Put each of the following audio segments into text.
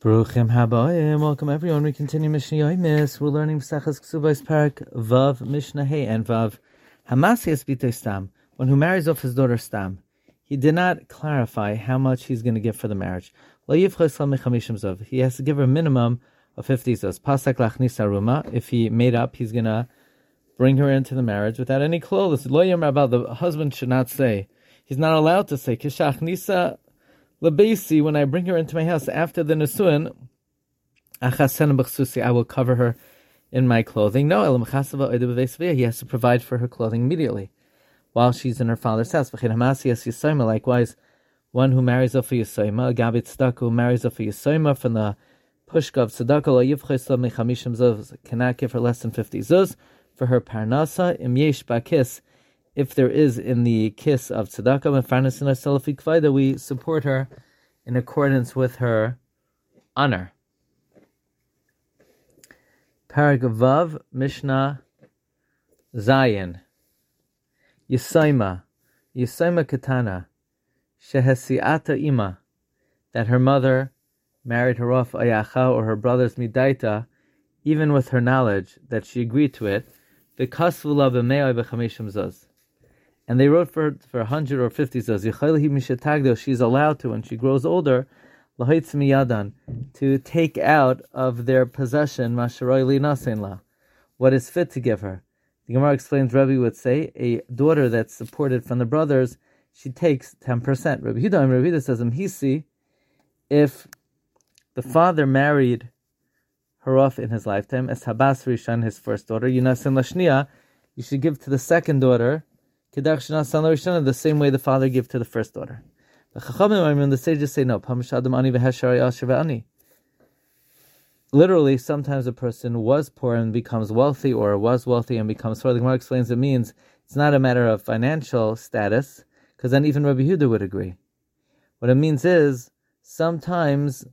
Baruchim habayim. Welcome everyone. We continue Mishnah Yomis. We're learning Pesachas Ksubais Perek Vav Mishnah Hey and Vav Hamasias Bito Stam. One who marries off his daughter Stam. He did not clarify how much he's going to give for the marriage. He has to give her a minimum of 50 zuz. Pasak lachnis aruma. If he made up, he's going to bring her into the marriage without any clothes. Lo about the husband should not say. He's not allowed to say, Kishach nisa Labesi, when I bring her into my house after the Nisuin, I will cover her in my clothing. No, he has to provide for her clothing immediately while she's in her father's house. Likewise, one who marries off a Yisoima, a Gabit who marries off a Yisoima from the Pushka of Tzedakah, cannot give her less than 50 zuz for her Parnasa, im yesh bakis, if there is in the kis of tzedakah and we support her in accordance with her honor. Paragavav Mishnah Zayin. Yisaima Yisaima Katana Shehesiata Ima that her mother married her off Ayacha or her brother's Midaita, even with her knowledge that she agreed to it, because and they wrote for for hundred or fifty says she's allowed to when she grows older to take out of their possession what is fit to give her. The Gemara explains Rabbi would say a daughter that's supported from the brothers she takes ten percent. Rabbi Huda Rabbi Huda says Hisi if the father married her off in his lifetime as Habas Rishon his first daughter Yunasin Lashnia you should give to the second daughter the same way the father gave to the first daughter. The Chachamim, the sages say no. Literally, sometimes a person was poor and becomes wealthy, or was wealthy and becomes poor. The Gemara explains it means it's not a matter of financial status, because then even Rabbi Huda would agree. What it means is sometimes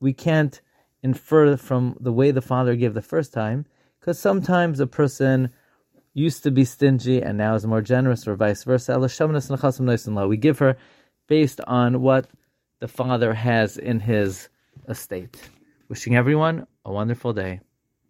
we can't infer from the way the father gave the first time, because sometimes a person used to be stingy and now is more generous, or vice versa. We give her based on what the father has in his estate. Wishing everyone a wonderful day.